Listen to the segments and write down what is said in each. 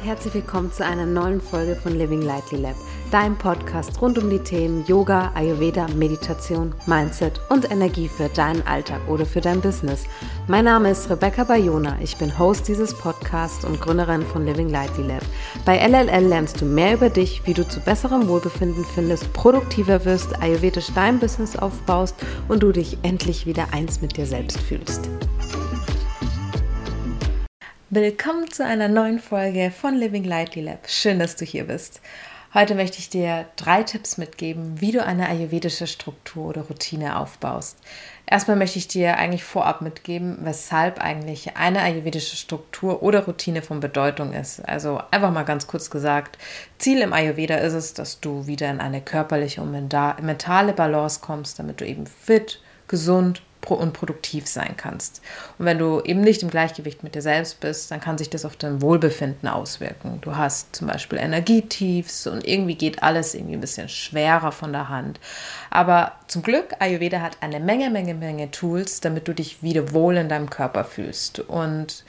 und herzlich willkommen zu einer neuen Folge von Living Lightly Lab, dein Podcast rund um die Themen Yoga, Ayurveda, Meditation, Mindset und Energie für deinen Alltag oder für dein Business. Mein Name ist Rebecca Bayona, ich bin Host dieses Podcasts und Gründerin von Living Lightly Lab. Bei LLL lernst du mehr über dich, wie du zu besserem Wohlbefinden findest, produktiver wirst, ayurvedisch dein Business aufbaust und du dich endlich wieder eins mit dir selbst fühlst. Willkommen zu einer neuen Folge von Living Lightly Lab. Schön, dass du hier bist. Heute möchte ich dir drei Tipps mitgeben, wie du eine ayurvedische Struktur oder Routine aufbaust. Erstmal möchte ich dir eigentlich vorab mitgeben, weshalb eigentlich eine ayurvedische Struktur oder Routine von Bedeutung ist. Also einfach mal ganz kurz gesagt, Ziel im Ayurveda ist es, dass du wieder in eine körperliche und mentale Balance kommst, damit du eben fit, gesund und produktiv sein kannst. Und wenn du eben nicht im Gleichgewicht mit dir selbst bist, dann kann sich das auf dein Wohlbefinden auswirken. Du hast zum Beispiel Energietiefs und irgendwie geht alles irgendwie ein bisschen schwerer von der Hand. Aber zum Glück, Ayurveda hat eine Menge, Menge, Menge Tools, damit du dich wieder wohl in deinem Körper fühlst. Und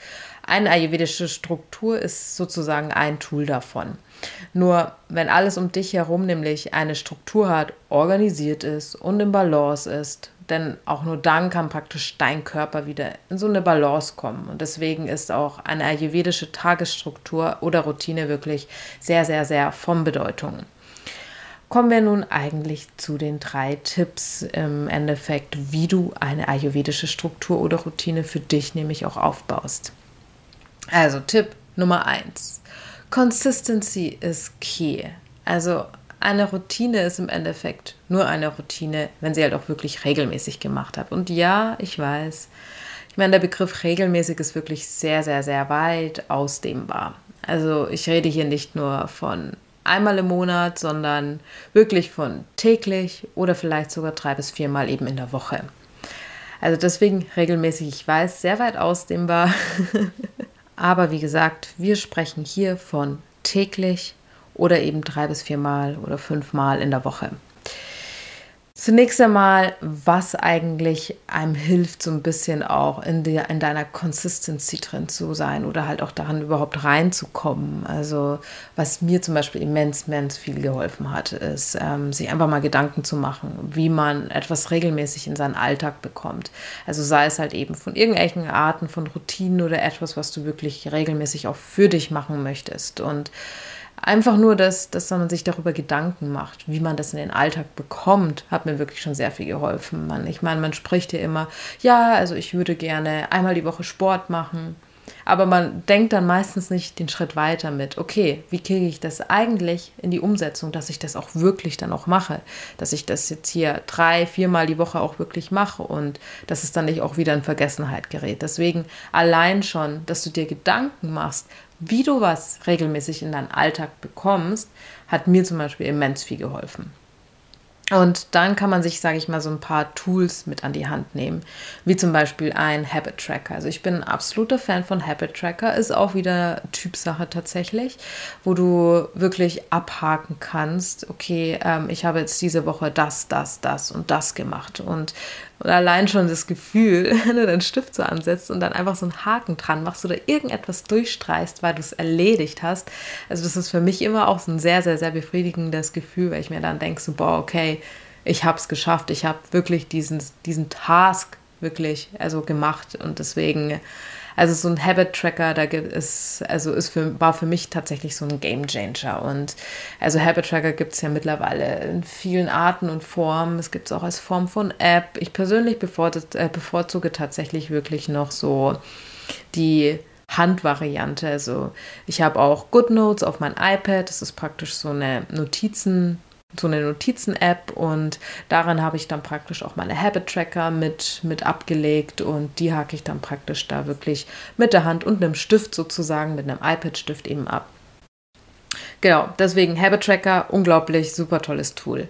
eine ayurvedische Struktur ist sozusagen ein Tool davon. Nur wenn alles um dich herum nämlich eine Struktur hat, organisiert ist und im Balance ist, denn auch nur dann kann praktisch dein Körper wieder in so eine Balance kommen. Und deswegen ist auch eine ayurvedische Tagesstruktur oder Routine wirklich sehr, sehr, sehr von Bedeutung. Kommen wir nun eigentlich zu den drei Tipps im Endeffekt, wie du eine ayurvedische Struktur oder Routine für dich nämlich auch aufbaust. Also Tipp Nummer eins: Consistency is key. Also eine Routine ist im Endeffekt nur eine Routine, wenn sie halt auch wirklich regelmäßig gemacht hat. Und ja, ich weiß, ich meine, der Begriff regelmäßig ist wirklich sehr, sehr, sehr weit ausdehnbar. Also ich rede hier nicht nur von einmal im Monat, sondern wirklich von täglich oder vielleicht sogar drei bis viermal eben in der Woche. Also deswegen regelmäßig, ich weiß, sehr weit ausdehnbar. Aber wie gesagt, wir sprechen hier von täglich oder eben drei bis viermal oder fünfmal in der Woche. Zunächst einmal, was eigentlich einem hilft, so ein bisschen auch in, der, in deiner Consistency drin zu sein oder halt auch daran überhaupt reinzukommen. Also, was mir zum Beispiel immens, immens viel geholfen hat, ist, ähm, sich einfach mal Gedanken zu machen, wie man etwas regelmäßig in seinen Alltag bekommt. Also, sei es halt eben von irgendwelchen Arten von Routinen oder etwas, was du wirklich regelmäßig auch für dich machen möchtest. Und Einfach nur, dass, dass man sich darüber Gedanken macht, wie man das in den Alltag bekommt, hat mir wirklich schon sehr viel geholfen. Man, ich meine, man spricht ja immer, ja, also ich würde gerne einmal die Woche Sport machen. Aber man denkt dann meistens nicht den Schritt weiter mit, okay, wie kriege ich das eigentlich in die Umsetzung, dass ich das auch wirklich dann auch mache, dass ich das jetzt hier drei, viermal die Woche auch wirklich mache und dass es dann nicht auch wieder in Vergessenheit gerät. Deswegen allein schon, dass du dir Gedanken machst, wie du was regelmäßig in deinen Alltag bekommst, hat mir zum Beispiel immens viel geholfen. Und dann kann man sich, sage ich mal, so ein paar Tools mit an die Hand nehmen, wie zum Beispiel ein Habit Tracker. Also ich bin ein absoluter Fan von Habit Tracker, ist auch wieder Typsache tatsächlich, wo du wirklich abhaken kannst, okay, ähm, ich habe jetzt diese Woche das, das, das und das gemacht. Und, allein schon das Gefühl, wenn du deinen Stift so ansetzt und dann einfach so einen Haken dran machst oder irgendetwas durchstreichst, weil du es erledigt hast. Also das ist für mich immer auch so ein sehr, sehr, sehr befriedigendes Gefühl, weil ich mir dann denke, so, boah, okay, ich habe es geschafft, ich habe wirklich diesen, diesen Task wirklich also gemacht und deswegen also so ein Habit Tracker, da gibt es, also ist für, war für mich tatsächlich so ein Game Changer. Und also Habit Tracker gibt es ja mittlerweile in vielen Arten und Formen. Es gibt es auch als Form von App. Ich persönlich bevorzuge, äh, bevorzuge tatsächlich wirklich noch so die Handvariante. Also ich habe auch GoodNotes auf mein iPad. Das ist praktisch so eine Notizen- so eine Notizen-App und daran habe ich dann praktisch auch meine Habit-Tracker mit, mit abgelegt und die hake ich dann praktisch da wirklich mit der Hand und einem Stift sozusagen, mit einem iPad-Stift eben ab. Genau, deswegen Habit-Tracker, unglaublich super tolles Tool.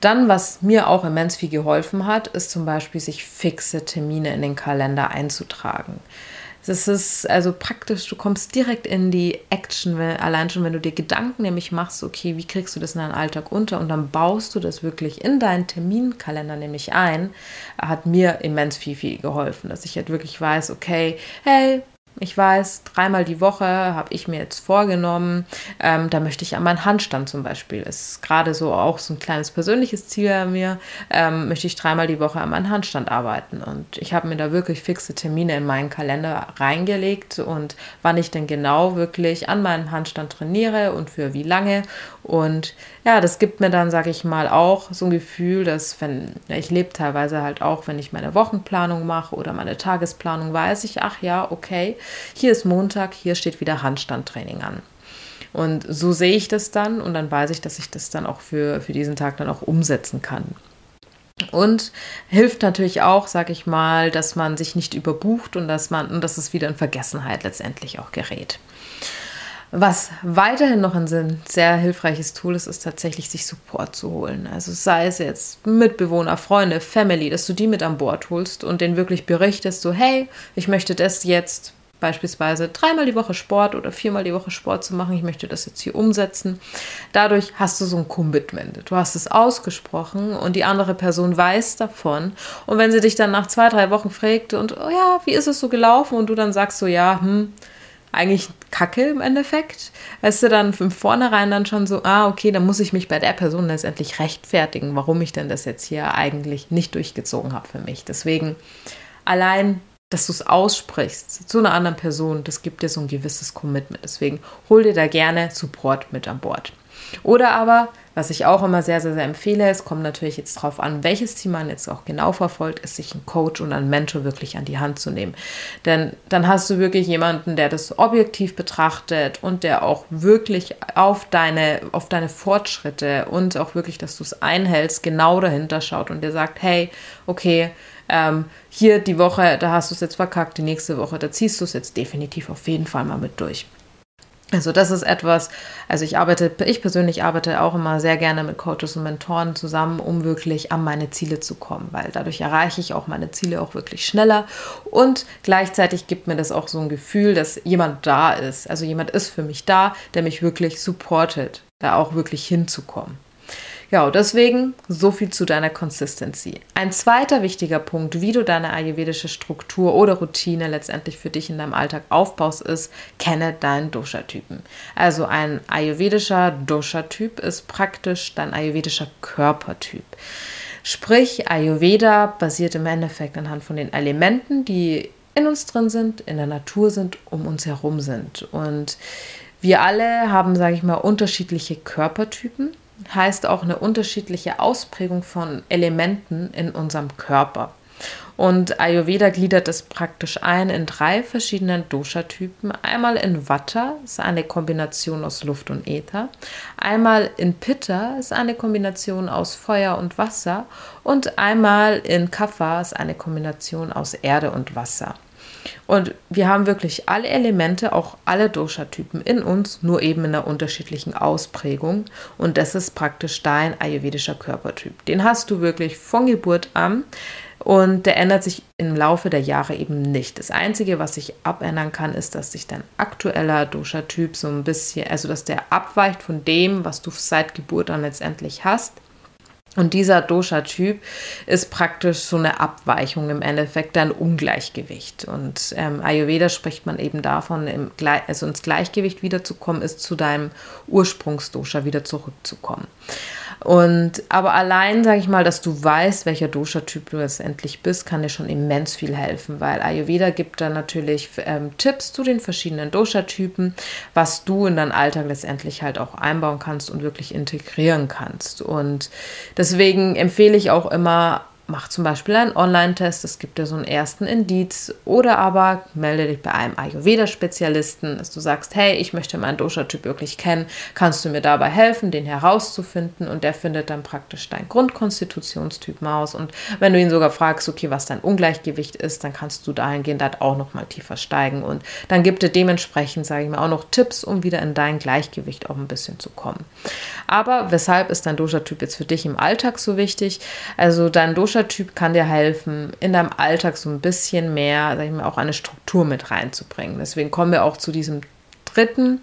Dann, was mir auch immens viel geholfen hat, ist zum Beispiel, sich fixe Termine in den Kalender einzutragen. Das ist also praktisch, du kommst direkt in die Action, wenn, allein schon, wenn du dir Gedanken nämlich machst, okay, wie kriegst du das in deinen Alltag unter? Und dann baust du das wirklich in deinen Terminkalender nämlich ein, hat mir immens viel, viel geholfen, dass ich halt wirklich weiß, okay, hey, ich weiß, dreimal die Woche habe ich mir jetzt vorgenommen, ähm, da möchte ich an meinen Handstand zum Beispiel, ist gerade so auch so ein kleines persönliches Ziel an mir, ähm, möchte ich dreimal die Woche an meinem Handstand arbeiten. Und ich habe mir da wirklich fixe Termine in meinen Kalender reingelegt und wann ich denn genau wirklich an meinem Handstand trainiere und für wie lange. Und ja, das gibt mir dann, sage ich mal, auch so ein Gefühl, dass wenn, ja, ich lebe teilweise halt auch, wenn ich meine Wochenplanung mache oder meine Tagesplanung, weiß ich, ach ja, okay, hier ist Montag, hier steht wieder Handstandtraining an. Und so sehe ich das dann und dann weiß ich, dass ich das dann auch für, für diesen Tag dann auch umsetzen kann. Und hilft natürlich auch, sage ich mal, dass man sich nicht überbucht und dass man und dass es wieder in Vergessenheit letztendlich auch gerät. Was weiterhin noch ein sehr hilfreiches Tool ist, ist tatsächlich, sich Support zu holen. Also sei es jetzt Mitbewohner, Freunde, Family, dass du die mit an Bord holst und denen wirklich berichtest, so hey, ich möchte das jetzt beispielsweise dreimal die Woche Sport oder viermal die Woche Sport zu machen. Ich möchte das jetzt hier umsetzen. Dadurch hast du so ein Commitment. Du hast es ausgesprochen und die andere Person weiß davon. Und wenn sie dich dann nach zwei, drei Wochen fragt und, oh ja, wie ist es so gelaufen? Und du dann sagst so, ja, hm, eigentlich kacke im Endeffekt. Weißt du dann von vornherein dann schon so, ah, okay, dann muss ich mich bei der Person letztendlich rechtfertigen, warum ich denn das jetzt hier eigentlich nicht durchgezogen habe für mich. Deswegen allein dass du es aussprichst zu einer anderen Person, das gibt dir so ein gewisses Commitment. Deswegen hol dir da gerne Support mit an Bord. Oder aber, was ich auch immer sehr, sehr, sehr empfehle, es kommt natürlich jetzt darauf an, welches Team man jetzt auch genau verfolgt, ist sich einen Coach und einen Mentor wirklich an die Hand zu nehmen. Denn dann hast du wirklich jemanden, der das objektiv betrachtet und der auch wirklich auf deine, auf deine Fortschritte und auch wirklich, dass du es einhältst, genau dahinter schaut und dir sagt, hey, okay, ähm, hier die Woche, da hast du es jetzt verkackt, die nächste Woche, da ziehst du es jetzt definitiv auf jeden Fall mal mit durch. Also das ist etwas, also ich arbeite, ich persönlich arbeite auch immer sehr gerne mit Coaches und Mentoren zusammen, um wirklich an meine Ziele zu kommen, weil dadurch erreiche ich auch meine Ziele auch wirklich schneller und gleichzeitig gibt mir das auch so ein Gefühl, dass jemand da ist, also jemand ist für mich da, der mich wirklich supportet, da auch wirklich hinzukommen. Ja, deswegen so viel zu deiner Consistency. Ein zweiter wichtiger Punkt, wie du deine ayurvedische Struktur oder Routine letztendlich für dich in deinem Alltag aufbaust, ist, kenne deinen Dosha-Typen. Also ein ayurvedischer Dosha-Typ ist praktisch dein ayurvedischer Körpertyp. Sprich, Ayurveda basiert im Endeffekt anhand von den Elementen, die in uns drin sind, in der Natur sind, um uns herum sind. Und wir alle haben, sage ich mal, unterschiedliche Körpertypen heißt auch eine unterschiedliche Ausprägung von Elementen in unserem Körper. Und Ayurveda gliedert es praktisch ein in drei verschiedenen Dosha-Typen. Einmal in Vata, ist eine Kombination aus Luft und Äther. Einmal in Pitta, ist eine Kombination aus Feuer und Wasser. Und einmal in Kapha, ist eine Kombination aus Erde und Wasser. Und wir haben wirklich alle Elemente, auch alle Dosha-Typen in uns, nur eben in einer unterschiedlichen Ausprägung. Und das ist praktisch dein ayurvedischer Körpertyp. Den hast du wirklich von Geburt an. Und der ändert sich im Laufe der Jahre eben nicht. Das Einzige, was sich abändern kann, ist, dass sich dein aktueller Dosha-Typ so ein bisschen, also dass der abweicht von dem, was du seit Geburt an letztendlich hast. Und dieser Dosha-Typ ist praktisch so eine Abweichung im Endeffekt, ein Ungleichgewicht. Und ähm, Ayurveda spricht man eben davon, im, also ins Gleichgewicht wiederzukommen, ist zu deinem Ursprungsdosha wieder zurückzukommen. Und aber allein, sage ich mal, dass du weißt, welcher Dosha-Typ du letztendlich bist, kann dir schon immens viel helfen, weil Ayurveda gibt dann natürlich ähm, Tipps zu den verschiedenen Dosha-Typen, was du in deinen Alltag letztendlich halt auch einbauen kannst und wirklich integrieren kannst. Und deswegen empfehle ich auch immer mach zum Beispiel einen Online-Test, es gibt ja so einen ersten Indiz, oder aber melde dich bei einem Ayurveda-Spezialisten, dass du sagst, hey, ich möchte meinen Dosha-Typ wirklich kennen, kannst du mir dabei helfen, den herauszufinden? Und der findet dann praktisch deinen Grundkonstitutionstyp aus. Und wenn du ihn sogar fragst, okay, was dein Ungleichgewicht ist, dann kannst du dahingehend halt auch nochmal tiefer steigen. Und dann gibt er dementsprechend, sage ich mal, auch noch Tipps, um wieder in dein Gleichgewicht auch ein bisschen zu kommen. Aber weshalb ist dein Dosha-Typ jetzt für dich im Alltag so wichtig? Also dein Dosha Dosha-Typ kann dir helfen, in deinem Alltag so ein bisschen mehr, sag ich mal, auch eine Struktur mit reinzubringen. Deswegen kommen wir auch zu diesem dritten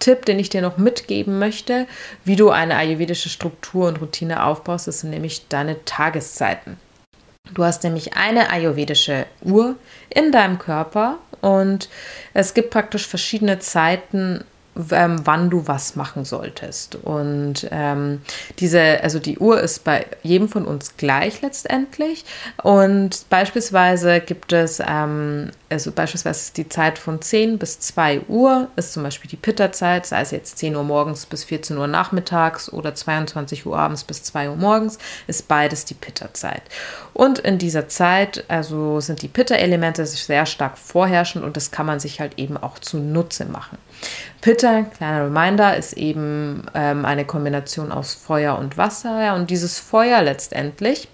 Tipp, den ich dir noch mitgeben möchte, wie du eine ayurvedische Struktur und Routine aufbaust. Das sind nämlich deine Tageszeiten. Du hast nämlich eine ayurvedische Uhr in deinem Körper und es gibt praktisch verschiedene Zeiten, ähm, wann du was machen solltest. Und ähm, diese, also die Uhr ist bei jedem von uns gleich letztendlich. Und beispielsweise gibt es, ähm, also beispielsweise die Zeit von 10 bis 2 Uhr, ist zum Beispiel die Pitta-Zeit, sei es jetzt 10 Uhr morgens bis 14 Uhr nachmittags oder 22 Uhr abends bis 2 Uhr morgens, ist beides die Pitta-Zeit. Und in dieser Zeit, also sind die Pitta-Elemente sehr stark vorherrschend und das kann man sich halt eben auch zunutze machen. Pitta, kleiner Reminder, ist eben ähm, eine Kombination aus Feuer und Wasser. Ja, und dieses Feuer letztendlich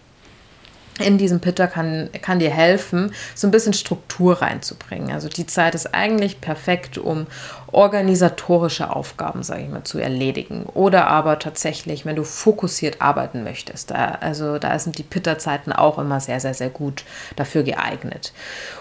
in diesem Pitter kann, kann dir helfen, so ein bisschen Struktur reinzubringen. Also die Zeit ist eigentlich perfekt, um organisatorische Aufgaben, sage ich mal, zu erledigen. Oder aber tatsächlich, wenn du fokussiert arbeiten möchtest. Da, also da sind die Pitta-Zeiten auch immer sehr, sehr, sehr gut dafür geeignet.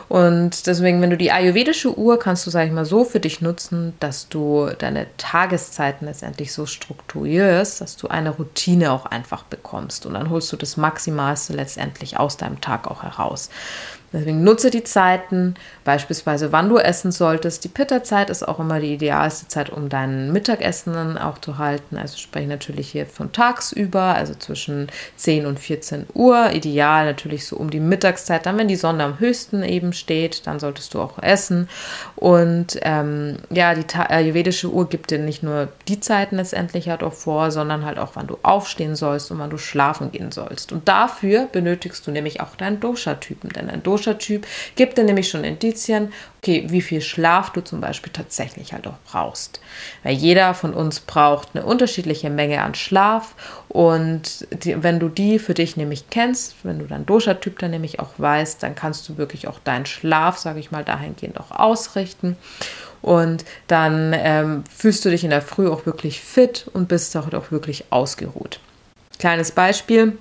Und deswegen, wenn du die ayurvedische Uhr kannst du, sage ich mal, so für dich nutzen, dass du deine Tageszeiten letztendlich so strukturierst, dass du eine Routine auch einfach bekommst. Und dann holst du das Maximalste letztendlich aus deinem Tag auch heraus. Deswegen nutze die Zeiten, beispielsweise wann du essen solltest. Die Pitta-Zeit ist auch immer die idealste Zeit, um dein Mittagessen auch zu halten. Also spreche ich natürlich hier von tagsüber, also zwischen 10 und 14 Uhr. Ideal natürlich so um die Mittagszeit, dann wenn die Sonne am höchsten eben steht, dann solltest du auch essen. Und ähm, ja, die ayurvedische Uhr gibt dir nicht nur die Zeiten letztendlich halt auch vor, sondern halt auch, wann du aufstehen sollst und wann du schlafen gehen sollst. Und dafür benötigst du nämlich auch deinen Dosha-Typen, denn ein Dosha Dosha-Typ gibt dir nämlich schon Indizien, okay, wie viel Schlaf du zum Beispiel tatsächlich halt auch brauchst. Weil jeder von uns braucht eine unterschiedliche Menge an Schlaf und die, wenn du die für dich nämlich kennst, wenn du deinen Dosha-Typ dann nämlich auch weißt, dann kannst du wirklich auch deinen Schlaf, sage ich mal, dahingehend auch ausrichten. Und dann ähm, fühlst du dich in der Früh auch wirklich fit und bist auch, auch wirklich ausgeruht. Kleines Beispiel.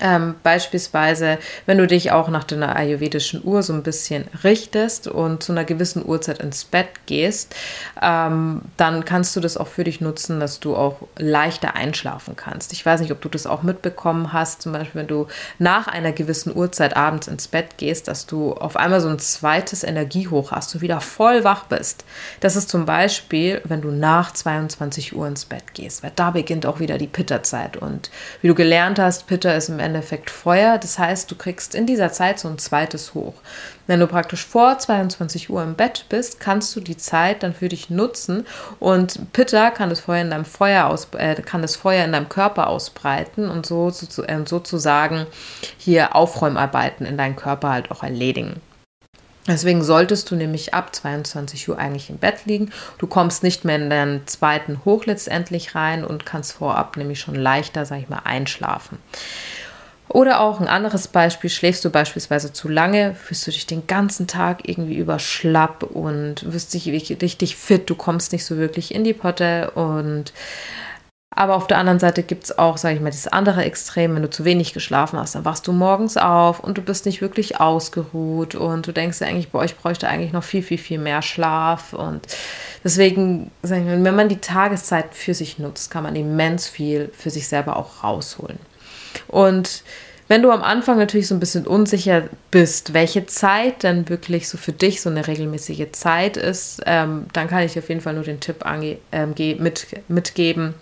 Ähm, beispielsweise, wenn du dich auch nach deiner ayurvedischen Uhr so ein bisschen richtest und zu einer gewissen Uhrzeit ins Bett gehst, ähm, dann kannst du das auch für dich nutzen, dass du auch leichter einschlafen kannst. Ich weiß nicht, ob du das auch mitbekommen hast, zum Beispiel, wenn du nach einer gewissen Uhrzeit abends ins Bett gehst, dass du auf einmal so ein zweites Energiehoch hast, du wieder voll wach bist. Das ist zum Beispiel, wenn du nach 22 Uhr ins Bett gehst, weil da beginnt auch wieder die Pitta-Zeit. Und wie du gelernt hast, Pitta ist im Endeffekt Feuer. Das heißt, du kriegst in dieser Zeit so ein zweites Hoch. Wenn du praktisch vor 22 Uhr im Bett bist, kannst du die Zeit dann für dich nutzen und Pitta kann das Feuer in deinem Feuer aus, äh, kann das Feuer in deinem Körper ausbreiten und so, so äh, sozusagen hier Aufräumarbeiten in deinem Körper halt auch erledigen. Deswegen solltest du nämlich ab 22 Uhr eigentlich im Bett liegen. Du kommst nicht mehr in deinen zweiten Hoch letztendlich rein und kannst vorab nämlich schon leichter, sag ich mal, einschlafen. Oder auch ein anderes Beispiel, schläfst du beispielsweise zu lange, fühlst du dich den ganzen Tag irgendwie über schlapp und wirst dich richtig fit, du kommst nicht so wirklich in die Potte und aber auf der anderen Seite gibt es auch, sage ich mal, dieses andere Extrem, wenn du zu wenig geschlafen hast, dann wachst du morgens auf und du bist nicht wirklich ausgeruht und du denkst eigentlich, bei euch bräuchte eigentlich noch viel, viel, viel mehr Schlaf und deswegen, mal, wenn man die Tageszeit für sich nutzt, kann man immens viel für sich selber auch rausholen. Und wenn du am Anfang natürlich so ein bisschen unsicher bist, welche Zeit dann wirklich so für dich so eine regelmäßige Zeit ist, ähm, dann kann ich dir auf jeden Fall nur den Tipp ähm, mit, mitgeben.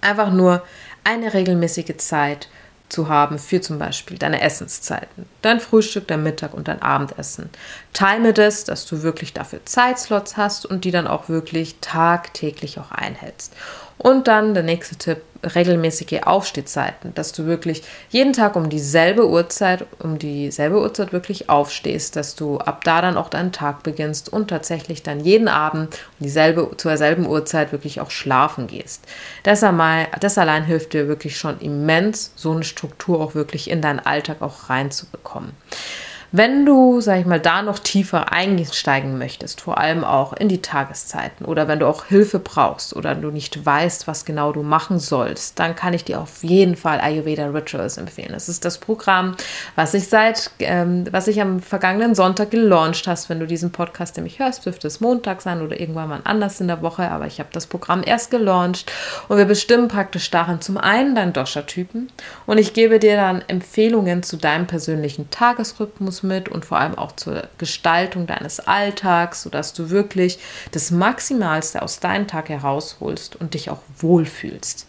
Einfach nur eine regelmäßige Zeit zu haben für zum Beispiel deine Essenszeiten, dein Frühstück, dein Mittag und dein Abendessen. Time das, dass du wirklich dafür Zeitslots hast und die dann auch wirklich tagtäglich auch einhältst. Und dann der nächste Tipp, regelmäßige Aufstehzeiten, dass du wirklich jeden Tag um dieselbe Uhrzeit, um dieselbe Uhrzeit wirklich aufstehst, dass du ab da dann auch deinen Tag beginnst und tatsächlich dann jeden Abend um dieselbe, zur selben Uhrzeit wirklich auch schlafen gehst. Das, einmal, das allein hilft dir wirklich schon immens, so eine Struktur auch wirklich in deinen Alltag auch reinzubekommen. Wenn du, sag ich mal, da noch tiefer einsteigen möchtest, vor allem auch in die Tageszeiten oder wenn du auch Hilfe brauchst oder du nicht weißt, was genau du machen sollst, dann kann ich dir auf jeden Fall Ayurveda Rituals empfehlen. Das ist das Programm, was ich seit, ähm, was ich am vergangenen Sonntag gelauncht hast. Wenn du diesen Podcast nämlich hörst, dürfte es Montag sein oder irgendwann mal anders in der Woche, aber ich habe das Programm erst gelauncht und wir bestimmen praktisch darin zum einen deinen Dosha-Typen und ich gebe dir dann Empfehlungen zu deinem persönlichen Tagesrhythmus Rhythmus mit und vor allem auch zur Gestaltung deines Alltags, sodass du wirklich das Maximalste aus deinem Tag herausholst und dich auch wohlfühlst.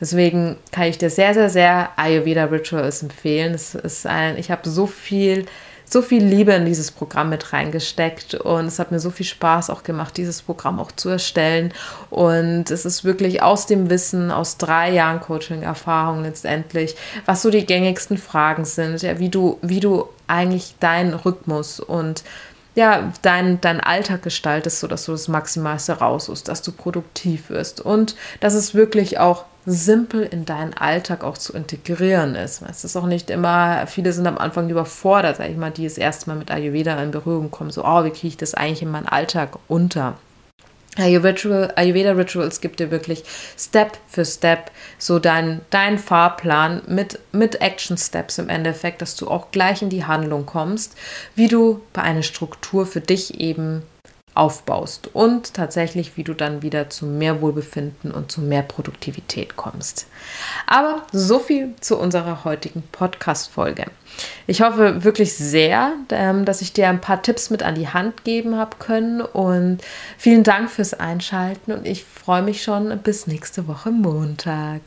Deswegen kann ich dir sehr, sehr, sehr Ayurveda Rituals empfehlen. Es ist ein, ich habe so viel so viel Liebe in dieses Programm mit reingesteckt und es hat mir so viel Spaß auch gemacht, dieses Programm auch zu erstellen. Und es ist wirklich aus dem Wissen, aus drei Jahren Coaching-Erfahrung letztendlich, was so die gängigsten Fragen sind, ja, wie du, wie du eigentlich deinen Rhythmus und ja, dein, dein Alltag gestaltest, sodass du das Maximalste rausholst, dass du produktiv wirst und dass es wirklich auch simpel in deinen Alltag auch zu integrieren ist. Es ist auch nicht immer, viele sind am Anfang überfordert, sag ich mal, die das erste Mal mit Ayurveda in Berührung kommen, so, oh, wie kriege ich das eigentlich in meinen Alltag unter? Ayurveda Rituals gibt dir wirklich Step für Step so dein, dein Fahrplan mit, mit Action Steps im Endeffekt, dass du auch gleich in die Handlung kommst, wie du bei einer Struktur für dich eben aufbaust und tatsächlich, wie du dann wieder zu mehr Wohlbefinden und zu mehr Produktivität kommst. Aber so viel zu unserer heutigen Podcast-Folge. Ich hoffe wirklich sehr, ähm, dass ich dir ein paar Tipps mit an die Hand geben habe können und vielen Dank fürs Einschalten und ich freue mich schon bis nächste Woche Montag.